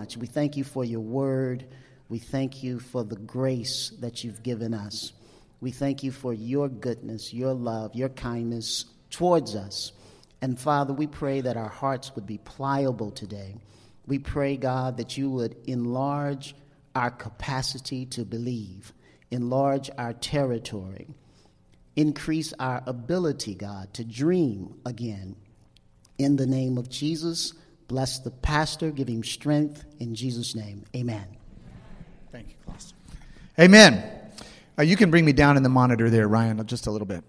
much. We thank you for your word. We thank you for the grace that you've given us. We thank you for your goodness, your love, your kindness towards us. And Father, we pray that our hearts would be pliable today. We pray, God, that you would enlarge our capacity to believe, enlarge our territory, increase our ability, God, to dream again. In the name of Jesus, bless the pastor, give him strength. In Jesus' name, amen. Thank you, Klaus. Amen. Uh, you can bring me down in the monitor there, Ryan, just a little bit.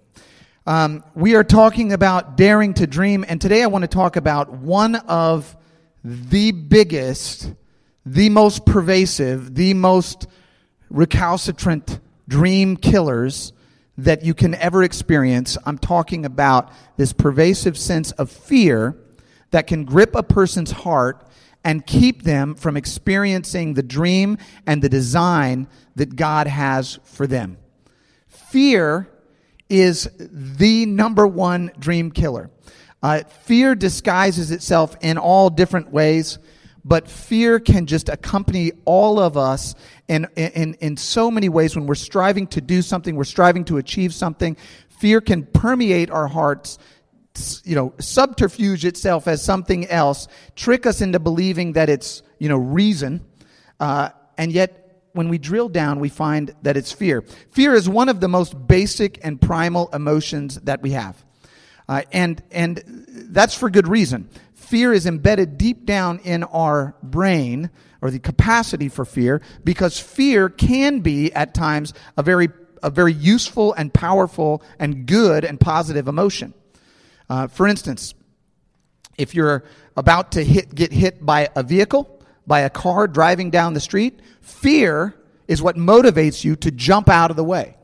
Um, we are talking about daring to dream, and today I want to talk about one of the biggest, the most pervasive, the most recalcitrant dream killers that you can ever experience. I'm talking about this pervasive sense of fear that can grip a person's heart and keep them from experiencing the dream and the design that God has for them. Fear is the number one dream killer. Uh, fear disguises itself in all different ways, but fear can just accompany all of us in, in, in so many ways when we're striving to do something, we're striving to achieve something. Fear can permeate our hearts, you know, subterfuge itself as something else, trick us into believing that it's, you know, reason, uh, and yet when we drill down, we find that it's fear. Fear is one of the most basic and primal emotions that we have. Uh, and, and that's for good reason. Fear is embedded deep down in our brain, or the capacity for fear, because fear can be at times a very, a very useful and powerful and good and positive emotion. Uh, for instance, if you're about to hit, get hit by a vehicle, by a car driving down the street, fear is what motivates you to jump out of the way.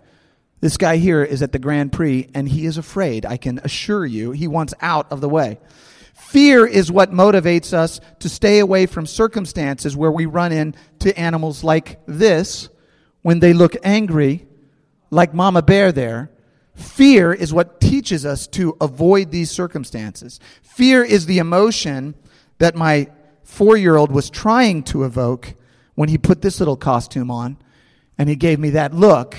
This guy here is at the Grand Prix and he is afraid. I can assure you, he wants out of the way. Fear is what motivates us to stay away from circumstances where we run into animals like this when they look angry, like Mama Bear there. Fear is what teaches us to avoid these circumstances. Fear is the emotion that my four year old was trying to evoke when he put this little costume on and he gave me that look.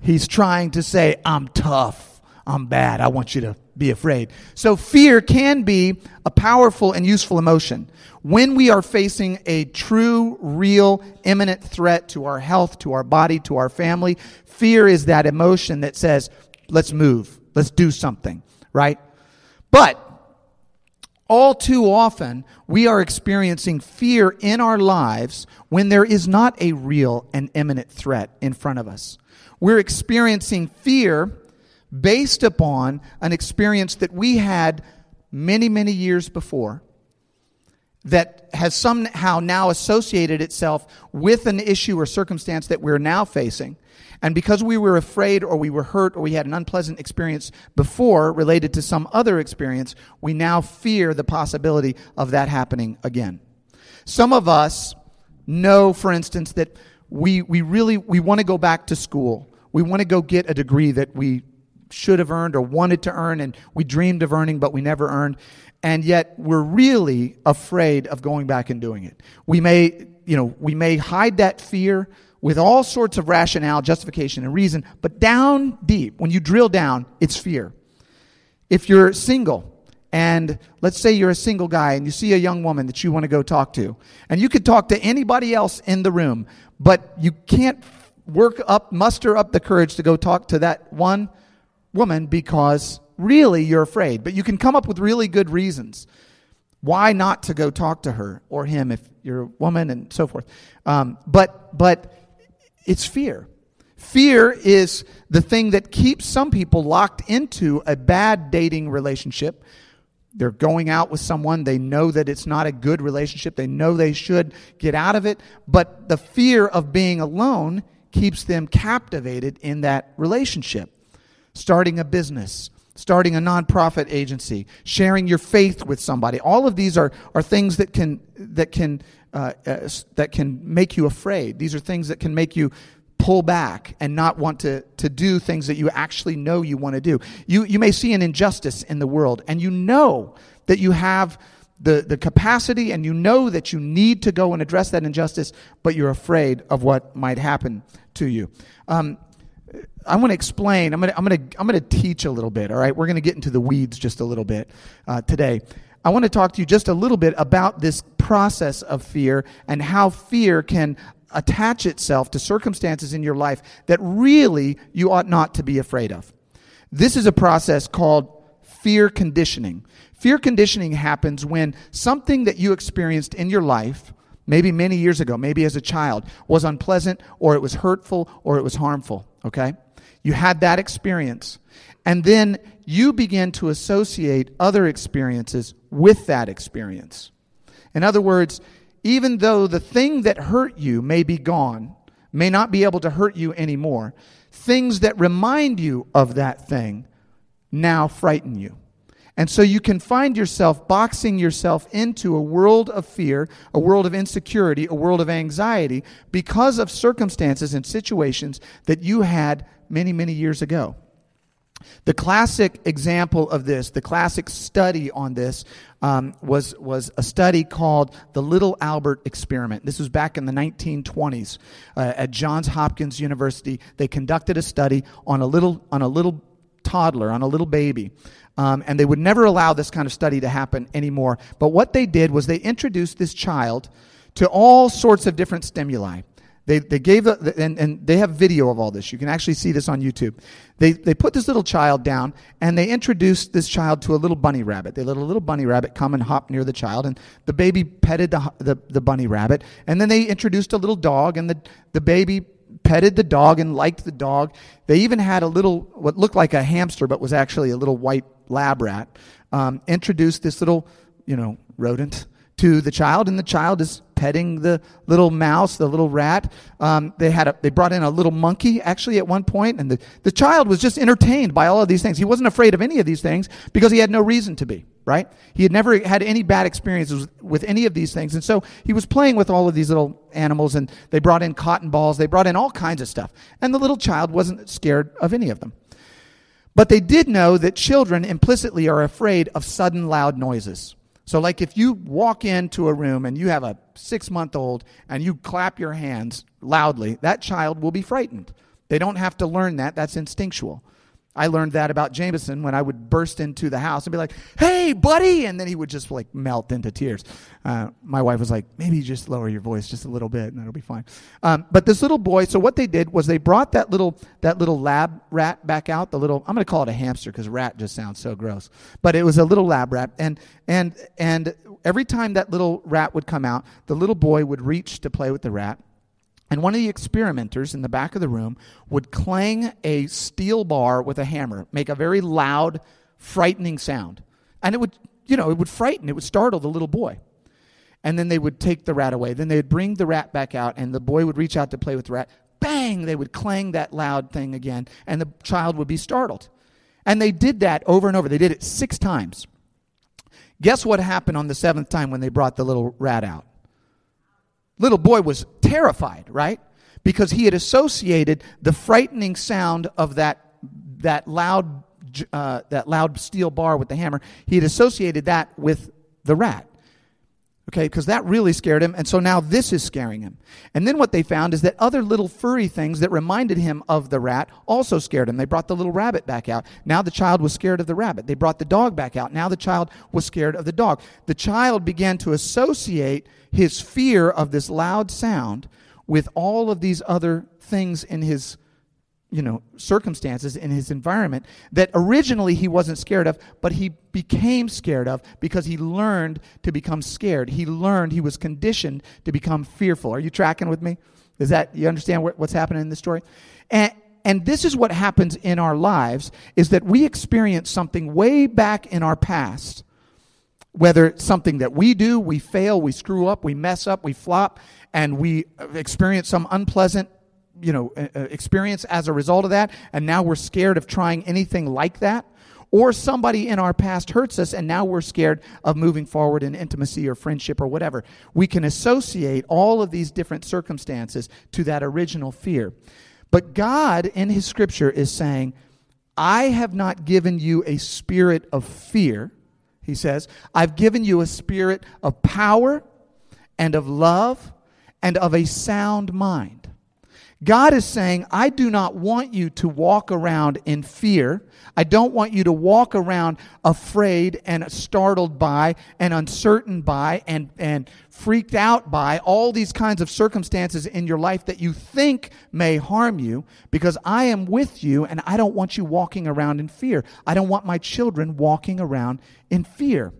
He's trying to say, I'm tough. I'm bad. I want you to be afraid. So fear can be a powerful and useful emotion. When we are facing a true, real, imminent threat to our health, to our body, to our family, fear is that emotion that says, let's move. Let's do something, right? But all too often, we are experiencing fear in our lives when there is not a real and imminent threat in front of us. We're experiencing fear based upon an experience that we had many, many years before that has somehow now associated itself with an issue or circumstance that we're now facing. And because we were afraid or we were hurt or we had an unpleasant experience before related to some other experience, we now fear the possibility of that happening again. Some of us know, for instance, that we, we really, we want to go back to school. We want to go get a degree that we should have earned or wanted to earn and we dreamed of earning but we never earned. And yet we're really afraid of going back and doing it. We may, you know, we may hide that fear with all sorts of rationale, justification, and reason, but down deep, when you drill down, it's fear. If you're single, and let's say you're a single guy and you see a young woman that you want to go talk to, and you could talk to anybody else in the room, but you can't work up, muster up the courage to go talk to that one woman because really you're afraid. But you can come up with really good reasons why not to go talk to her or him if you're a woman and so forth. Um, but but it's fear. Fear is the thing that keeps some people locked into a bad dating relationship. They're going out with someone, they know that it's not a good relationship, they know they should get out of it, but the fear of being alone keeps them captivated in that relationship. Starting a business, starting a nonprofit agency, sharing your faith with somebody. All of these are, are things that can, that can uh, uh, that can make you afraid. These are things that can make you pull back and not want to, to do things that you actually know you want to do. You, you may see an injustice in the world and you know that you have the, the capacity and you know that you need to go and address that injustice, but you're afraid of what might happen to you. Um, I want to explain. I'm going to, I'm going to, I'm going to teach a little bit. All right, we're going to get into the weeds just a little bit uh, today. I want to talk to you just a little bit about this process of fear and how fear can attach itself to circumstances in your life that really you ought not to be afraid of. This is a process called fear conditioning. Fear conditioning happens when something that you experienced in your life, maybe many years ago, maybe as a child, was unpleasant or it was hurtful or it was harmful, okay? You had that experience. And then you begin to associate other experiences with that experience. In other words, even though the thing that hurt you may be gone, may not be able to hurt you anymore, things that remind you of that thing now frighten you. And so you can find yourself boxing yourself into a world of fear, a world of insecurity, a world of anxiety because of circumstances and situations that you had many, many years ago. The classic example of this, the classic study on this, um, was, was a study called the Little Albert Experiment. This was back in the 1920s uh, at Johns Hopkins University. They conducted a study on a little, on a little toddler, on a little baby. Um, and they would never allow this kind of study to happen anymore. But what they did was they introduced this child to all sorts of different stimuli. They, they gave the, and, and they have video of all this. You can actually see this on YouTube. They, they put this little child down and they introduced this child to a little bunny rabbit. They let a little bunny rabbit come and hop near the child and the baby petted the, the, the bunny rabbit. And then they introduced a little dog and the, the baby petted the dog and liked the dog. They even had a little, what looked like a hamster, but was actually a little white lab rat, um, introduced this little, you know, rodent to the child, and the child is petting the little mouse, the little rat. Um, they had a, they brought in a little monkey actually at one point, and the, the child was just entertained by all of these things. He wasn't afraid of any of these things because he had no reason to be. Right? He had never had any bad experiences with any of these things, and so he was playing with all of these little animals. And they brought in cotton balls, they brought in all kinds of stuff, and the little child wasn't scared of any of them. But they did know that children implicitly are afraid of sudden loud noises. So, like if you walk into a room and you have a six month old and you clap your hands loudly, that child will be frightened. They don't have to learn that, that's instinctual. I learned that about Jameson when I would burst into the house and be like, "Hey, buddy!" and then he would just like melt into tears. Uh, my wife was like, "Maybe just lower your voice just a little bit, and that'll be fine." Um, but this little boy, so what they did was they brought that little that little lab rat back out. The little I'm going to call it a hamster because rat just sounds so gross, but it was a little lab rat, and and and every time that little rat would come out, the little boy would reach to play with the rat and one of the experimenters in the back of the room would clang a steel bar with a hammer, make a very loud, frightening sound. And it would, you know, it would frighten, it would startle the little boy. And then they would take the rat away. Then they would bring the rat back out, and the boy would reach out to play with the rat. Bang! They would clang that loud thing again, and the child would be startled. And they did that over and over. They did it six times. Guess what happened on the seventh time when they brought the little rat out? Little boy was terrified, right? Because he had associated the frightening sound of that, that, loud, uh, that loud steel bar with the hammer, he had associated that with the rat. Okay, because that really scared him, and so now this is scaring him. And then what they found is that other little furry things that reminded him of the rat also scared him. They brought the little rabbit back out. Now the child was scared of the rabbit. They brought the dog back out. Now the child was scared of the dog. The child began to associate his fear of this loud sound with all of these other things in his you know circumstances in his environment that originally he wasn't scared of but he became scared of because he learned to become scared. He learned he was conditioned to become fearful. Are you tracking with me? Is that you understand what's happening in this story? And and this is what happens in our lives is that we experience something way back in our past whether it's something that we do, we fail, we screw up, we mess up, we flop, and we experience some unpleasant you know uh, uh, experience as a result of that and now we're scared of trying anything like that? Or somebody in our past hurts us and now we're scared of moving forward in intimacy or friendship or whatever. We can associate all of these different circumstances to that original fear. But god in his scripture is saying i have not given you a spirit of fear he says, I've given you a spirit of power and of love and of a sound mind. God is saying, I do not want you to walk around in fear. I don't want you to walk around afraid and startled by and uncertain by and, and freaked out by all these kinds of circumstances in your life that you think may harm you because I am with you and I don't want you walking around in fear. I don't want my children walking around in fear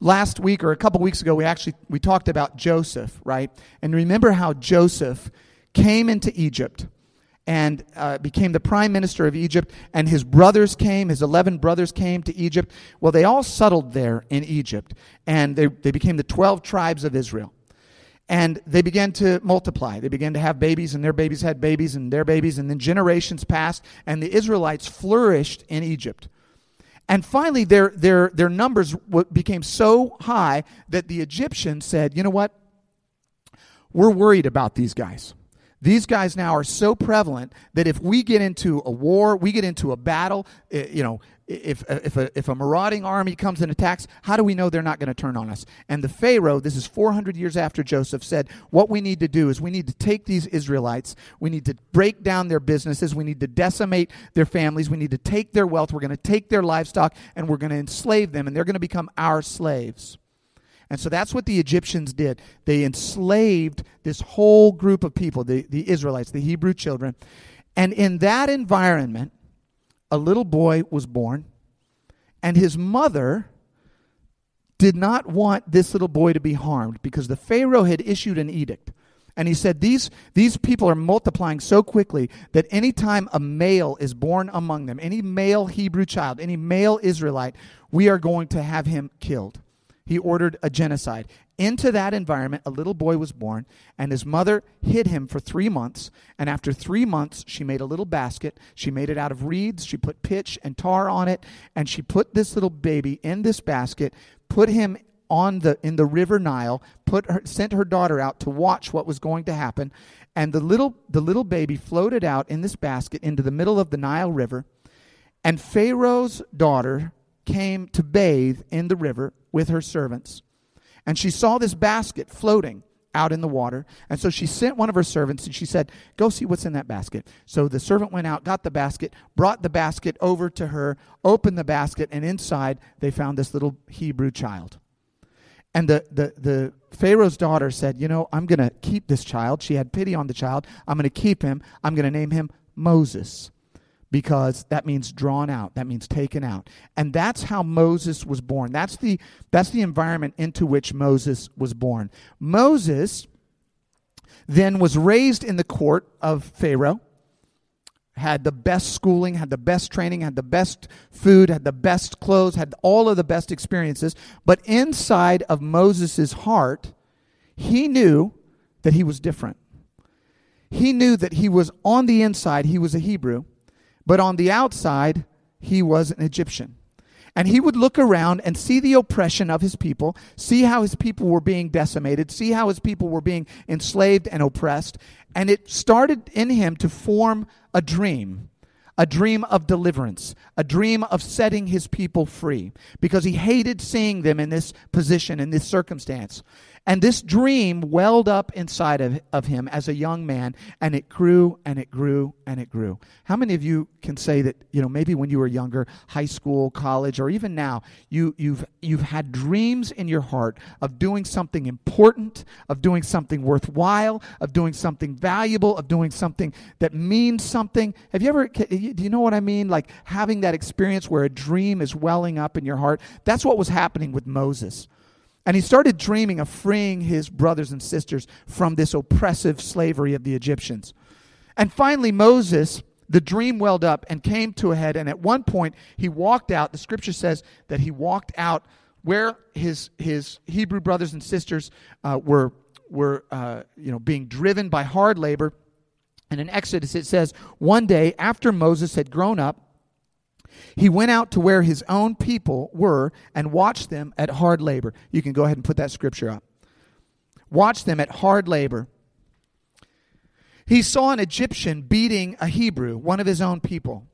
last week or a couple weeks ago we actually we talked about joseph right and remember how joseph came into Egypt and uh, became the prime minister of Egypt, and his brothers came, his 11 brothers came to Egypt. Well, they all settled there in Egypt, and they, they became the 12 tribes of Israel. And they began to multiply. They began to have babies, and their babies had babies, and their babies, and then generations passed, and the Israelites flourished in Egypt. And finally, their, their, their numbers became so high that the Egyptians said, you know what? We're worried about these guys these guys now are so prevalent that if we get into a war, we get into a battle, eh, you know, if, if, a, if a marauding army comes and attacks, how do we know they're not going to turn on us? And the Pharaoh, this is 400 years after Joseph, said, What we need to do is we need to take these Israelites, we need to break down their businesses, we need to decimate their families, we need to take their wealth, we're going to take their livestock, and we're going to enslave them, and they're going to become our slaves. And so that's what the Egyptians did. They enslaved this whole group of people, the, the Israelites, the Hebrew children. And in that environment, a little boy was born, and his mother did not want this little boy to be harmed because the Pharaoh had issued an edict. And he said, these, these people are multiplying so quickly that anytime a male is born among them, any male Hebrew child, any male Israelite, we are going to have him killed he ordered a genocide. Into that environment, a little boy was born, and his mother hid him for three months. And after three months, she made a little basket. She made it out of reeds. She put pitch and tar on it, and she put this little baby in this basket, put him on the in the river Nile, put her, sent her daughter out to watch what was going to happen, and the little the little baby floated out in this basket into the middle of the Nile River, and Pharaoh's daughter came to bathe in the river with her servants. And she saw this basket floating out in the water. And so she sent one of her servants and she said, Go see what's in that basket. So the servant went out, got the basket, brought the basket over to her, opened the basket, and inside they found this little Hebrew child. And the, the, the Pharaoh's daughter said, You know, I'm going to keep this child. She had pity on the child. I'm going to keep him. I'm going to name him Moses because that means drawn out that means taken out. And that's how moses was born. That's the that's the environment into which moses was born. Moses then was raised in the court of pharaoh had the best schooling had the best training had the best food had the best clothes had all of the best experiences. But inside of moses' heart he knew that he was different. He knew that he was on the inside he was a hebrew but on the outside, he was an Egyptian. And he would look around and see the oppression of his people, see how his people were being decimated, see how his people were being enslaved and oppressed. And it started in him to form a dream a dream of deliverance, a dream of setting his people free, because he hated seeing them in this position, in this circumstance. And this dream welled up inside of, of him as a young man, and it grew and it grew and it grew. How many of you can say that, you know, maybe when you were younger, high school, college, or even now, you, you've, you've had dreams in your heart of doing something important, of doing something worthwhile, of doing something valuable, of doing something that means something? Have you ever, do you know what I mean? Like having that experience where a dream is welling up in your heart? That's what was happening with Moses. And he started dreaming of freeing his brothers and sisters from this oppressive slavery of the Egyptians. And finally, Moses, the dream welled up and came to a head. And at one point, he walked out. The scripture says that he walked out where his, his Hebrew brothers and sisters uh, were, were uh, you know, being driven by hard labor. And in Exodus, it says, one day after Moses had grown up, he went out to where his own people were and watched them at hard labor. You can go ahead and put that scripture up. Watch them at hard labor. He saw an Egyptian beating a Hebrew, one of his own people.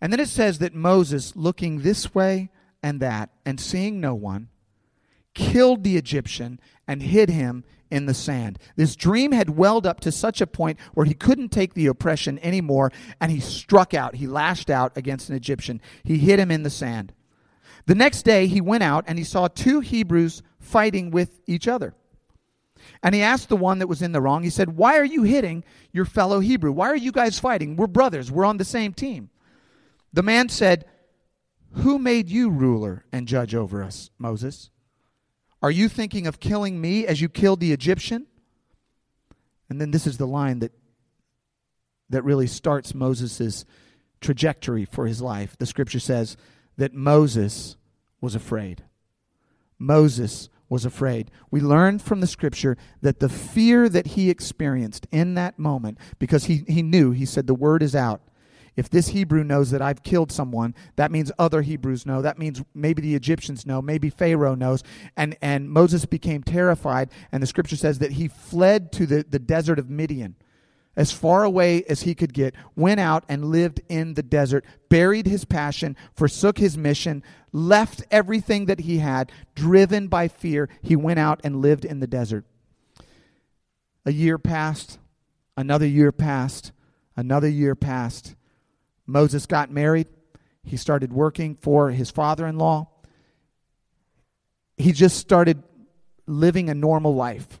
And then it says that Moses, looking this way and that, and seeing no one, killed the Egyptian and hid him in the sand. This dream had welled up to such a point where he couldn't take the oppression anymore, and he struck out. He lashed out against an Egyptian. He hid him in the sand. The next day, he went out and he saw two Hebrews fighting with each other. And he asked the one that was in the wrong, he said, Why are you hitting your fellow Hebrew? Why are you guys fighting? We're brothers, we're on the same team. The man said, Who made you ruler and judge over us, Moses? Are you thinking of killing me as you killed the Egyptian? And then this is the line that, that really starts Moses' trajectory for his life. The scripture says that Moses was afraid. Moses was afraid. We learn from the scripture that the fear that he experienced in that moment, because he, he knew, he said, the word is out. If this Hebrew knows that I've killed someone, that means other Hebrews know. That means maybe the Egyptians know. Maybe Pharaoh knows. And, and Moses became terrified. And the scripture says that he fled to the, the desert of Midian as far away as he could get, went out and lived in the desert, buried his passion, forsook his mission, left everything that he had, driven by fear. He went out and lived in the desert. A year passed, another year passed, another year passed. Moses got married. He started working for his father in law. He just started living a normal life,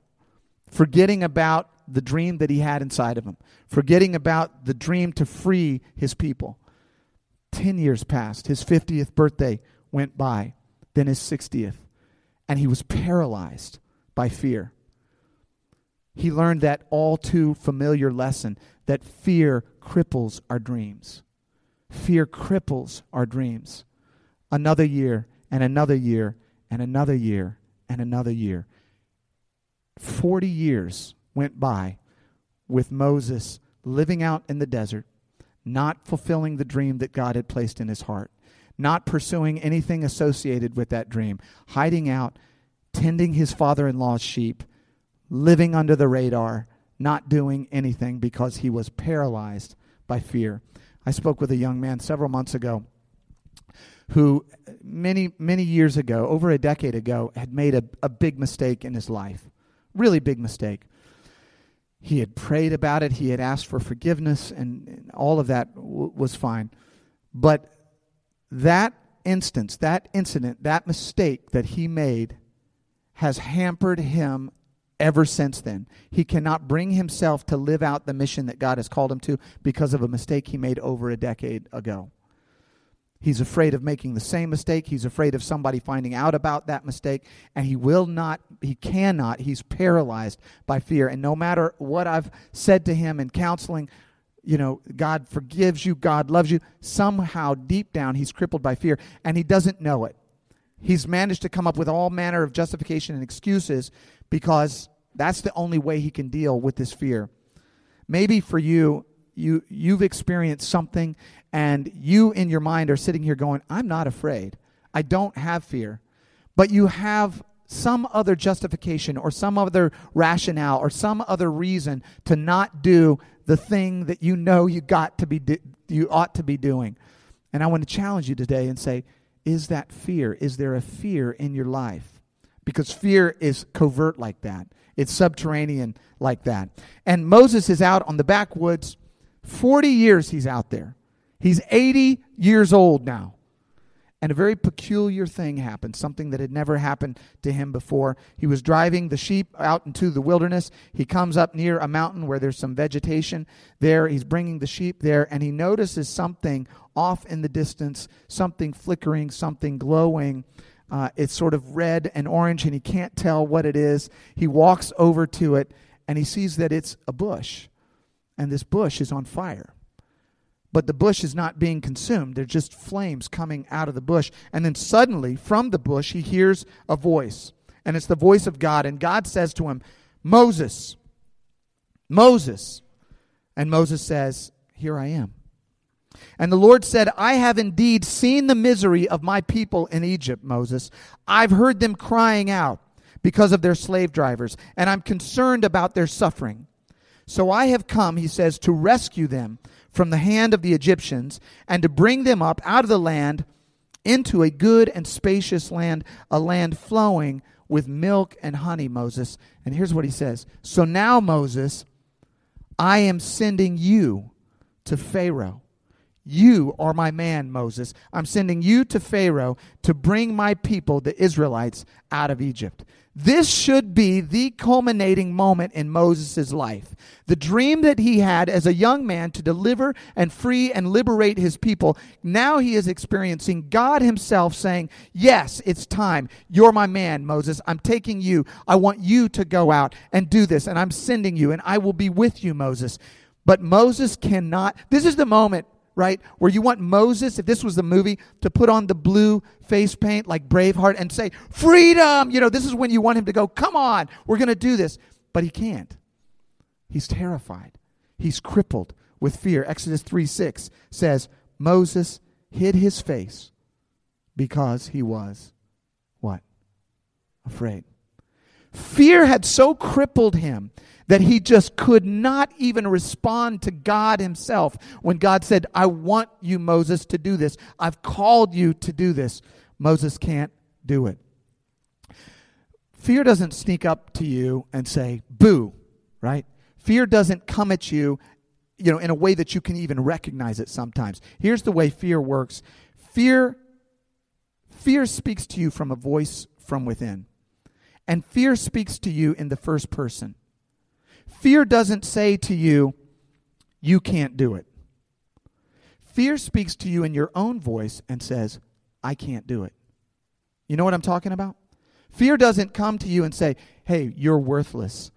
forgetting about the dream that he had inside of him, forgetting about the dream to free his people. Ten years passed. His 50th birthday went by, then his 60th, and he was paralyzed by fear. He learned that all too familiar lesson that fear cripples our dreams. Fear cripples our dreams. Another year, and another year, and another year, and another year. 40 years went by with Moses living out in the desert, not fulfilling the dream that God had placed in his heart, not pursuing anything associated with that dream, hiding out, tending his father in law's sheep, living under the radar, not doing anything because he was paralyzed by fear. I spoke with a young man several months ago who, many, many years ago, over a decade ago, had made a, a big mistake in his life. Really big mistake. He had prayed about it, he had asked for forgiveness, and, and all of that w- was fine. But that instance, that incident, that mistake that he made has hampered him ever since then. He cannot bring himself to live out the mission that God has called him to because of a mistake he made over a decade ago. He's afraid of making the same mistake. He's afraid of somebody finding out about that mistake. And he will not, he cannot, he's paralyzed by fear. And no matter what I've said to him in counseling, you know, God forgives you, God loves you, somehow deep down he's crippled by fear and he doesn't know it. He's managed to come up with all manner of justification and excuses because that's the only way he can deal with this fear. Maybe for you, you you've experienced something and you in your mind are sitting here going, I'm not afraid. I don't have fear. But you have some other justification or some other rationale or some other reason to not do the thing that you know you got to be you ought to be doing. And I want to challenge you today and say, is that fear? Is there a fear in your life? Because fear is covert like that. It's subterranean like that. And Moses is out on the backwoods. 40 years he's out there. He's 80 years old now. And a very peculiar thing happened, something that had never happened to him before. He was driving the sheep out into the wilderness. He comes up near a mountain where there's some vegetation there. He's bringing the sheep there, and he notices something off in the distance, something flickering, something glowing. Uh, it's sort of red and orange, and he can't tell what it is. He walks over to it, and he sees that it's a bush, and this bush is on fire but the bush is not being consumed. There's just flames coming out of the bush. And then suddenly, from the bush, he hears a voice. And it's the voice of God. And God says to him, Moses, Moses. And Moses says, Here I am. And the Lord said, I have indeed seen the misery of my people in Egypt, Moses. I've heard them crying out because of their slave drivers, and I'm concerned about their suffering. So I have come, he says, to rescue them from the hand of the Egyptians and to bring them up out of the land into a good and spacious land, a land flowing with milk and honey, Moses. And here's what he says So now, Moses, I am sending you to Pharaoh. You are my man, Moses. I'm sending you to Pharaoh to bring my people, the Israelites, out of Egypt. This should be the culminating moment in Moses' life. The dream that he had as a young man to deliver and free and liberate his people. Now he is experiencing God himself saying, Yes, it's time. You're my man, Moses. I'm taking you. I want you to go out and do this, and I'm sending you, and I will be with you, Moses. But Moses cannot. This is the moment right? Where you want Moses, if this was the movie, to put on the blue face paint like Braveheart and say, freedom! You know, this is when you want him to go, come on, we're going to do this. But he can't. He's terrified. He's crippled with fear. Exodus 3 6 says, Moses hid his face because he was what? Afraid. Fear had so crippled him that he just could not even respond to God himself when God said, I want you, Moses, to do this. I've called you to do this. Moses can't do it. Fear doesn't sneak up to you and say, boo, right? Fear doesn't come at you, you know, in a way that you can even recognize it sometimes. Here's the way fear works. Fear fear speaks to you from a voice from within. And fear speaks to you in the first person. Fear doesn't say to you, you can't do it. Fear speaks to you in your own voice and says, I can't do it. You know what I'm talking about? Fear doesn't come to you and say, hey, you're worthless.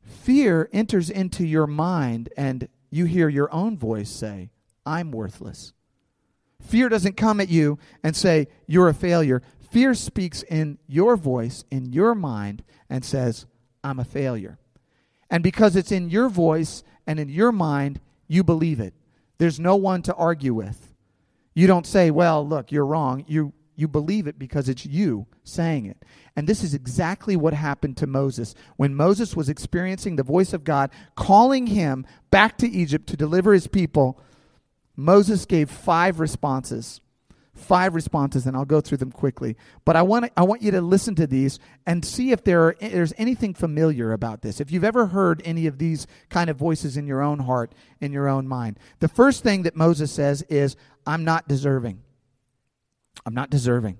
Fear enters into your mind and you hear your own voice say, I'm worthless. Fear doesn't come at you and say, you're a failure. Fear speaks in your voice, in your mind, and says, I'm a failure. And because it's in your voice and in your mind, you believe it. There's no one to argue with. You don't say, well, look, you're wrong. You, you believe it because it's you saying it. And this is exactly what happened to Moses. When Moses was experiencing the voice of God calling him back to Egypt to deliver his people, Moses gave five responses five responses, and I'll go through them quickly. But I want I want you to listen to these and see if there are, there's anything familiar about this. If you've ever heard any of these kind of voices in your own heart, in your own mind. The first thing that Moses says is, "I'm not deserving. I'm not deserving."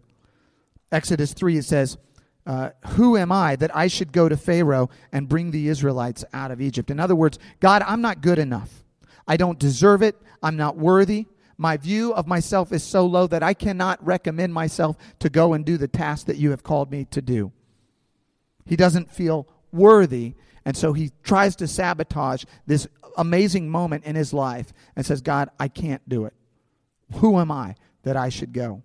Exodus three it says. Uh, who am I that I should go to Pharaoh and bring the Israelites out of Egypt? In other words, God, I'm not good enough. I don't deserve it. I'm not worthy. My view of myself is so low that I cannot recommend myself to go and do the task that you have called me to do. He doesn't feel worthy, and so he tries to sabotage this amazing moment in his life and says, God, I can't do it. Who am I that I should go?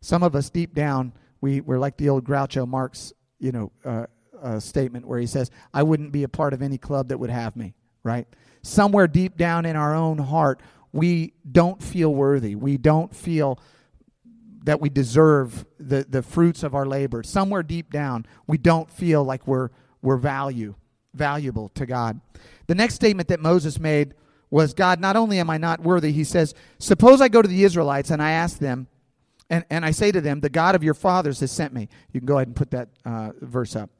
Some of us deep down, we, we're like the old Groucho Marx, you know, uh, uh, statement where he says, I wouldn't be a part of any club that would have me, right? Somewhere deep down in our own heart, we don't feel worthy. We don't feel that we deserve the, the fruits of our labor. Somewhere deep down, we don't feel like we're, we're value, valuable to God. The next statement that Moses made was God, not only am I not worthy, he says, Suppose I go to the Israelites and I ask them, and, and I say to them, The God of your fathers has sent me. You can go ahead and put that uh, verse up.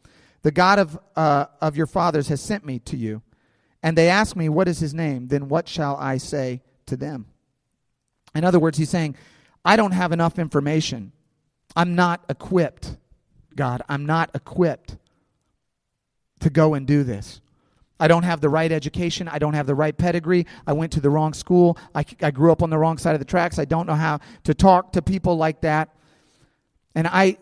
The God of, uh, of your fathers has sent me to you. And they ask me, What is his name? Then what shall I say to them. In other words, he's saying, I don't have enough information. I'm not equipped, God. I'm not equipped to go and do this. I don't have the right education. I don't have the right pedigree. I went to the wrong school. I, I grew up on the wrong side of the tracks. I don't know how to talk to people like that. And I,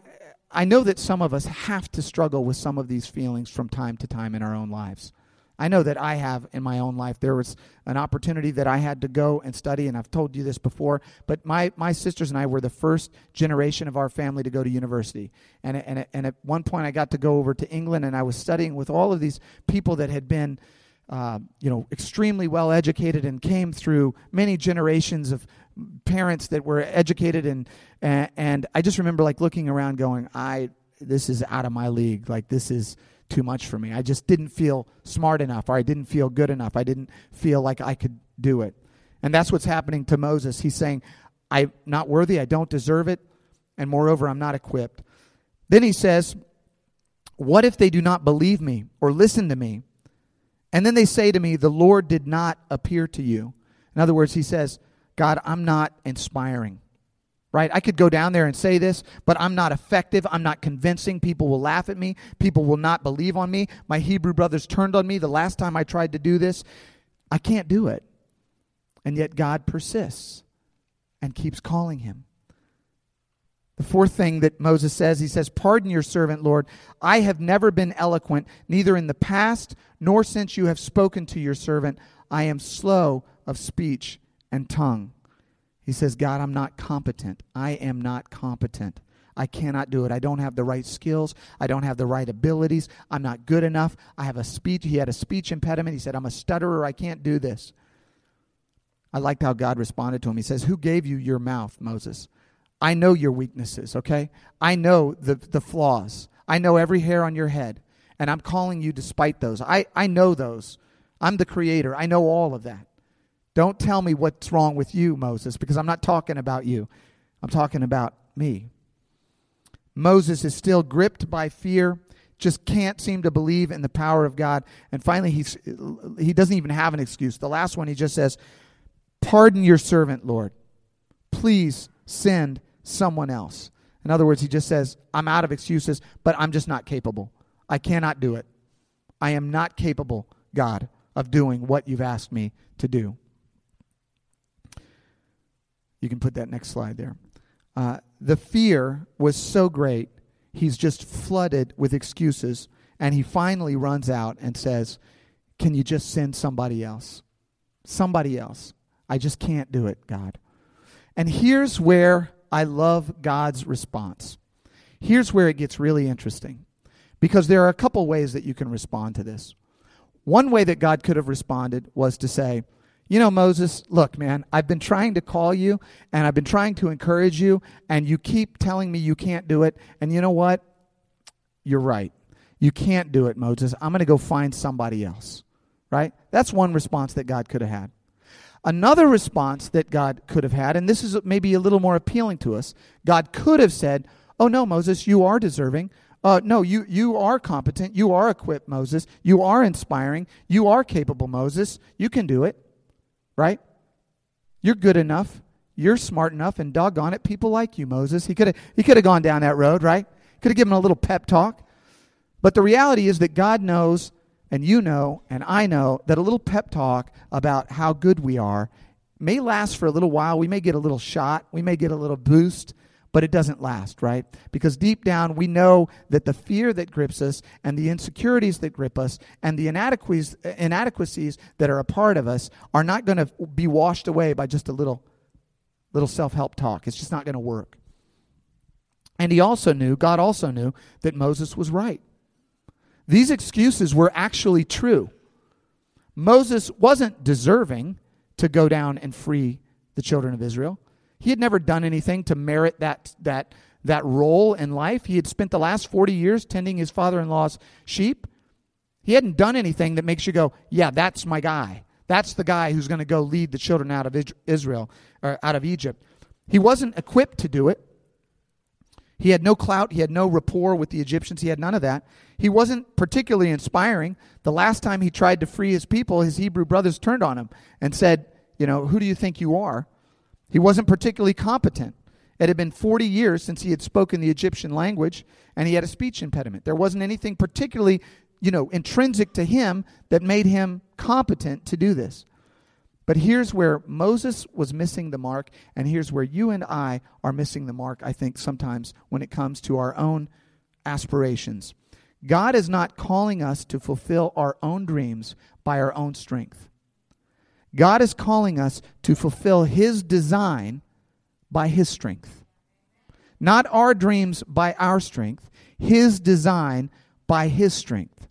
I know that some of us have to struggle with some of these feelings from time to time in our own lives. I know that I have in my own life. There was an opportunity that I had to go and study, and I've told you this before, but my, my sisters and I were the first generation of our family to go to university. And, and, and at one point, I got to go over to England, and I was studying with all of these people that had been, uh, you know, extremely well educated and came through many generations of parents that were educated. And, and, and I just remember like looking around going, I, this is out of my league. Like, this is too much for me. I just didn't feel smart enough, or I didn't feel good enough. I didn't feel like I could do it. And that's what's happening to Moses. He's saying, I'm not worthy. I don't deserve it. And moreover, I'm not equipped. Then he says, What if they do not believe me or listen to me? And then they say to me, The Lord did not appear to you. In other words, he says, God, I'm not inspiring. Right? I could go down there and say this, but I'm not effective. I'm not convincing. People will laugh at me. People will not believe on me. My Hebrew brothers turned on me the last time I tried to do this. I can't do it. And yet God persists and keeps calling him. The fourth thing that Moses says, he says, Pardon your servant, Lord. I have never been eloquent, neither in the past nor since you have spoken to your servant. I am slow of speech and tongue. He says, God, I'm not competent. I am not competent. I cannot do it. I don't have the right skills. I don't have the right abilities. I'm not good enough. I have a speech. He had a speech impediment. He said, I'm a stutterer. I can't do this. I liked how God responded to him. He says, Who gave you your mouth, Moses? I know your weaknesses, okay? I know the, the flaws. I know every hair on your head. And I'm calling you despite those. I, I know those. I'm the creator. I know all of that. Don't tell me what's wrong with you, Moses, because I'm not talking about you. I'm talking about me. Moses is still gripped by fear, just can't seem to believe in the power of God. And finally, he's, he doesn't even have an excuse. The last one, he just says, Pardon your servant, Lord. Please send someone else. In other words, he just says, I'm out of excuses, but I'm just not capable. I cannot do it. I am not capable, God, of doing what you've asked me to do. You can put that next slide there. Uh, the fear was so great, he's just flooded with excuses, and he finally runs out and says, Can you just send somebody else? Somebody else. I just can't do it, God. And here's where I love God's response. Here's where it gets really interesting because there are a couple ways that you can respond to this. One way that God could have responded was to say, you know, Moses, look, man, I've been trying to call you and I've been trying to encourage you, and you keep telling me you can't do it. And you know what? You're right. You can't do it, Moses. I'm going to go find somebody else. Right? That's one response that God could have had. Another response that God could have had, and this is maybe a little more appealing to us, God could have said, Oh, no, Moses, you are deserving. Uh, no, you, you are competent. You are equipped, Moses. You are inspiring. You are capable, Moses. You can do it right? You're good enough. You're smart enough, and doggone it, people like you, Moses. He could have he could have gone down that road, right? Could have given a little pep talk. But the reality is that God knows, and you know, and I know that a little pep talk about how good we are may last for a little while. We may get a little shot. We may get a little boost but it doesn't last, right? Because deep down, we know that the fear that grips us and the insecurities that grip us and the inadequacies, inadequacies that are a part of us are not going to be washed away by just a little, little self help talk. It's just not going to work. And he also knew, God also knew, that Moses was right. These excuses were actually true. Moses wasn't deserving to go down and free the children of Israel. He had never done anything to merit that, that, that role in life. He had spent the last 40 years tending his father in law's sheep. He hadn't done anything that makes you go, yeah, that's my guy. That's the guy who's going to go lead the children out of Israel or out of Egypt. He wasn't equipped to do it. He had no clout. He had no rapport with the Egyptians. He had none of that. He wasn't particularly inspiring. The last time he tried to free his people, his Hebrew brothers turned on him and said, You know, who do you think you are? He wasn't particularly competent. It had been 40 years since he had spoken the Egyptian language, and he had a speech impediment. There wasn't anything particularly, you know, intrinsic to him that made him competent to do this. But here's where Moses was missing the mark, and here's where you and I are missing the mark, I think, sometimes when it comes to our own aspirations. God is not calling us to fulfill our own dreams by our own strength. God is calling us to fulfill His design by His strength. Not our dreams by our strength, His design by His strength.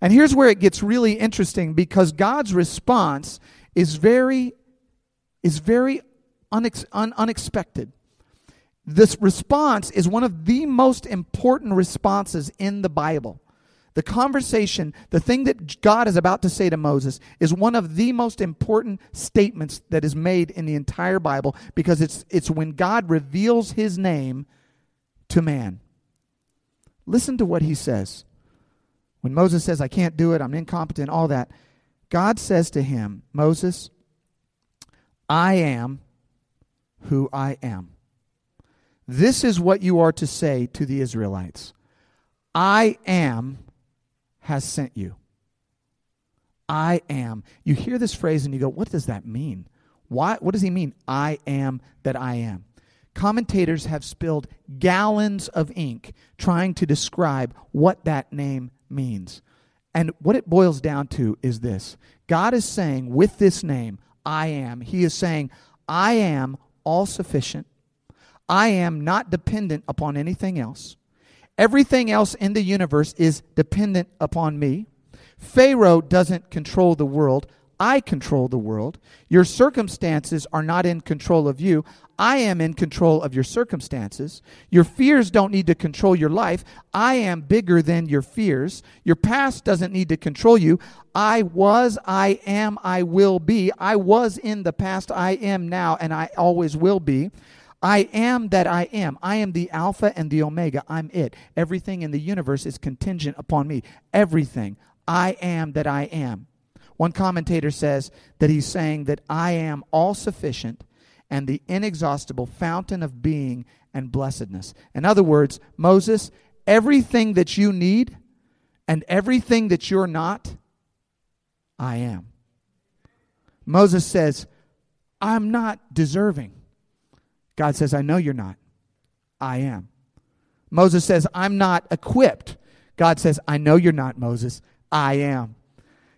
And here's where it gets really interesting because God's response is very, is very unex- un- unexpected. This response is one of the most important responses in the Bible. The conversation, the thing that God is about to say to Moses, is one of the most important statements that is made in the entire Bible because it's, it's when God reveals his name to man. Listen to what he says. When Moses says, I can't do it, I'm incompetent, all that, God says to him, Moses, I am who I am. This is what you are to say to the Israelites I am has sent you. I am. You hear this phrase and you go, what does that mean? Why, what does he mean? I am that I am. Commentators have spilled gallons of ink trying to describe what that name means. And what it boils down to is this God is saying, with this name, I am, He is saying, I am all sufficient. I am not dependent upon anything else. Everything else in the universe is dependent upon me. Pharaoh doesn't control the world. I control the world. Your circumstances are not in control of you. I am in control of your circumstances. Your fears don't need to control your life. I am bigger than your fears. Your past doesn't need to control you. I was, I am, I will be. I was in the past, I am now, and I always will be. I am that I am. I am the Alpha and the Omega. I'm it. Everything in the universe is contingent upon me. Everything. I am that I am. One commentator says that he's saying that I am all sufficient and the inexhaustible fountain of being and blessedness. In other words, Moses, everything that you need and everything that you're not, I am. Moses says, I'm not deserving. God says, I know you're not. I am. Moses says, I'm not equipped. God says, I know you're not, Moses. I am.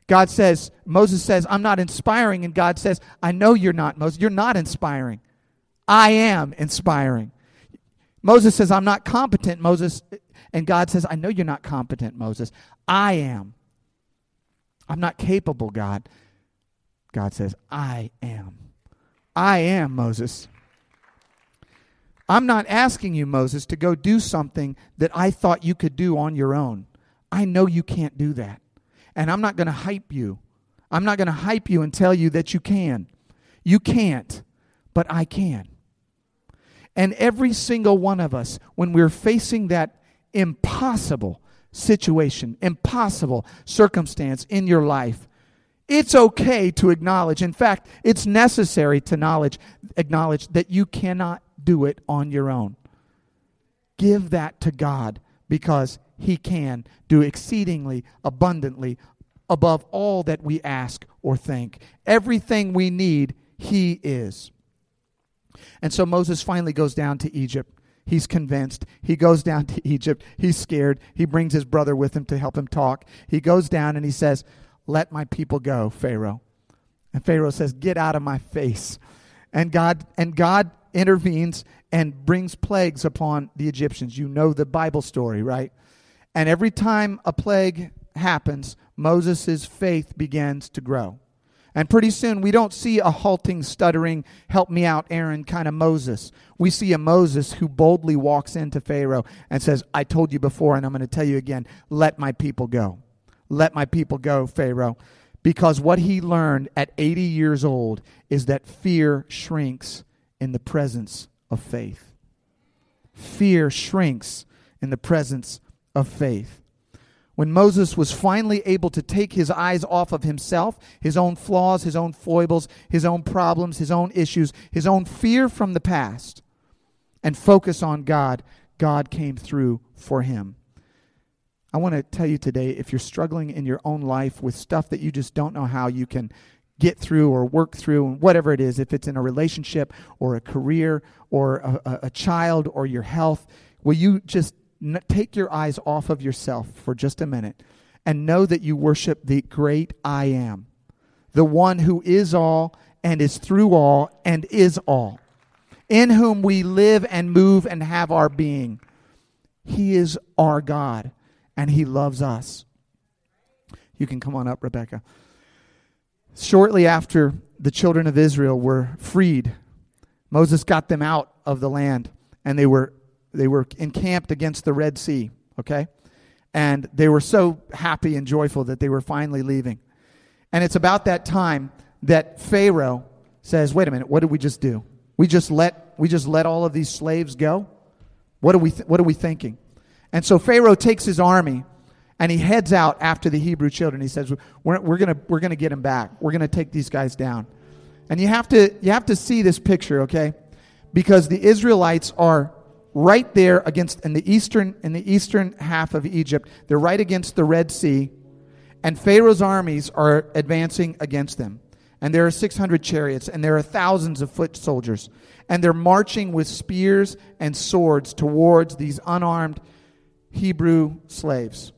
God says, Moses says, I'm not inspiring. And God says, I know you're not, Moses. You're not inspiring. I am inspiring. Moses says, I'm not competent, Moses. And God says, I know you're not competent, Moses. I am. I'm not capable, God. God says, I am. I am, Moses. I'm not asking you, Moses, to go do something that I thought you could do on your own. I know you can't do that. And I'm not going to hype you. I'm not going to hype you and tell you that you can. You can't, but I can. And every single one of us, when we're facing that impossible situation, impossible circumstance in your life, it's okay to acknowledge. In fact, it's necessary to knowledge, acknowledge that you cannot do it on your own. Give that to God because He can do exceedingly abundantly above all that we ask or think. Everything we need, He is. And so Moses finally goes down to Egypt. He's convinced. He goes down to Egypt. He's scared. He brings his brother with him to help him talk. He goes down and he says, Let my people go, Pharaoh. And Pharaoh says, Get out of my face. And God and God intervenes and brings plagues upon the Egyptians. You know the Bible story, right? And every time a plague happens, Moses' faith begins to grow. And pretty soon, we don't see a halting, stuttering, help me out, Aaron kind of Moses. We see a Moses who boldly walks into Pharaoh and says, I told you before, and I'm going to tell you again, let my people go. Let my people go, Pharaoh. Because what he learned at 80 years old is that fear shrinks in the presence of faith. Fear shrinks in the presence of faith. When Moses was finally able to take his eyes off of himself, his own flaws, his own foibles, his own problems, his own issues, his own fear from the past, and focus on God, God came through for him. I want to tell you today if you're struggling in your own life with stuff that you just don't know how you can get through or work through, whatever it is, if it's in a relationship or a career or a, a, a child or your health, will you just n- take your eyes off of yourself for just a minute and know that you worship the great I am, the one who is all and is through all and is all, in whom we live and move and have our being. He is our God and He loves us. You can come on up, Rebecca. Shortly after the children of Israel were freed, Moses got them out of the land and they were they were encamped against the Red Sea, okay? and they were so happy and joyful that they were finally leaving. And it's about that time that Pharaoh says, "Wait a minute, what did we just do? We just let we just let all of these slaves go? What are we th- what are we thinking?" And so Pharaoh takes his army and he heads out after the Hebrew children. He says, "We're, we're gonna we're gonna get them back. We're gonna take these guys down." And you have to you have to see this picture, okay? Because the Israelites are right there against in the eastern in the eastern half of Egypt. They're right against the Red Sea, and Pharaoh's armies are advancing against them. And there are 600 chariots, and there are thousands of foot soldiers, and they're marching with spears and swords towards these unarmed Hebrew slaves.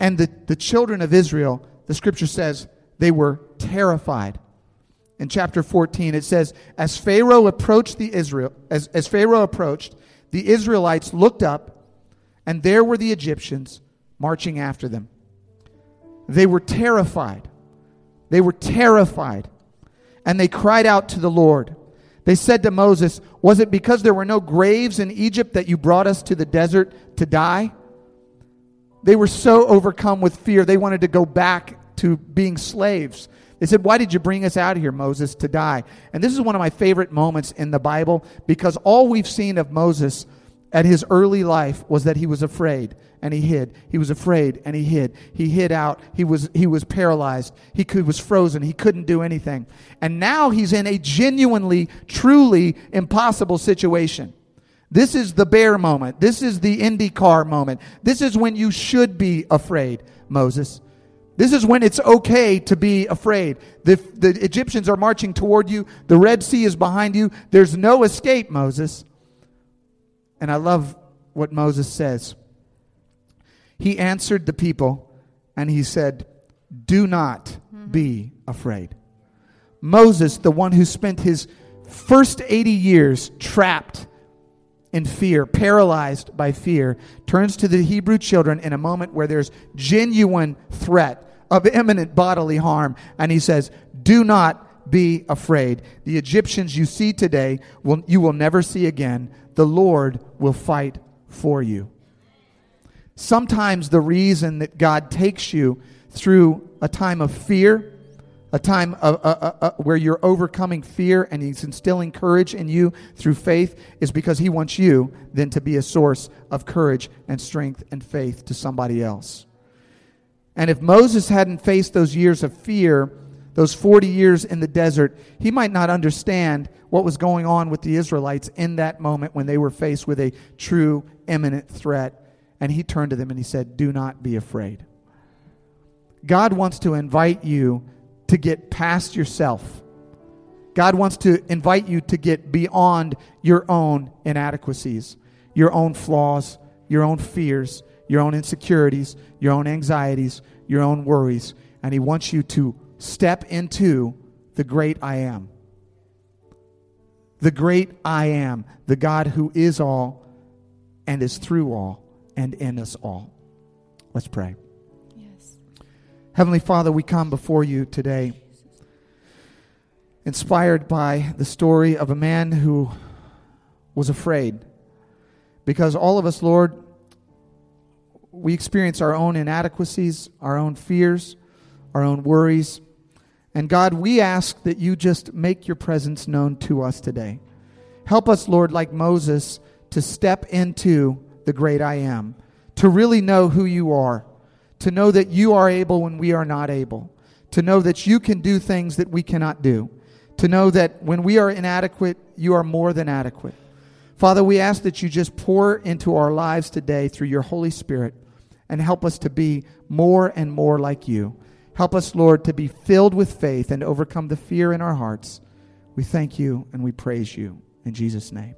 And the, the children of Israel, the scripture says, they were terrified. In chapter 14 it says as pharaoh approached the israel as, as pharaoh approached the israelites looked up and there were the egyptians marching after them. They were terrified. They were terrified. And they cried out to the lord. They said to moses was it because there were no graves in egypt that you brought us to the desert to die they were so overcome with fear they wanted to go back to being slaves they said, Why did you bring us out here, Moses, to die? And this is one of my favorite moments in the Bible because all we've seen of Moses at his early life was that he was afraid and he hid. He was afraid and he hid. He hid out. He was, he was paralyzed. He could, was frozen. He couldn't do anything. And now he's in a genuinely, truly impossible situation. This is the bear moment. This is the IndyCar moment. This is when you should be afraid, Moses. This is when it's okay to be afraid. The, the Egyptians are marching toward you. The Red Sea is behind you. There's no escape, Moses. And I love what Moses says. He answered the people and he said, Do not mm-hmm. be afraid. Moses, the one who spent his first 80 years trapped in fear, paralyzed by fear, turns to the Hebrew children in a moment where there's genuine threat of imminent bodily harm. And he says, Do not be afraid. The Egyptians you see today, will, you will never see again. The Lord will fight for you. Sometimes the reason that God takes you through a time of fear, a time of, uh, uh, uh, where you're overcoming fear and He's instilling courage in you through faith, is because He wants you then to be a source of courage and strength and faith to somebody else. And if Moses hadn't faced those years of fear, those 40 years in the desert, he might not understand what was going on with the Israelites in that moment when they were faced with a true, imminent threat. And he turned to them and he said, Do not be afraid. God wants to invite you to get past yourself. God wants to invite you to get beyond your own inadequacies, your own flaws, your own fears, your own insecurities, your own anxieties, your own worries, and He wants you to step into the great I am. The great I am, the God who is all and is through all and in us all. Let's pray. Heavenly Father, we come before you today inspired by the story of a man who was afraid. Because all of us, Lord, we experience our own inadequacies, our own fears, our own worries. And God, we ask that you just make your presence known to us today. Help us, Lord, like Moses, to step into the great I am, to really know who you are, to know that you are able when we are not able, to know that you can do things that we cannot do, to know that when we are inadequate, you are more than adequate. Father, we ask that you just pour into our lives today through your Holy Spirit and help us to be more and more like you. Help us, Lord, to be filled with faith and overcome the fear in our hearts. We thank you and we praise you. In Jesus' name.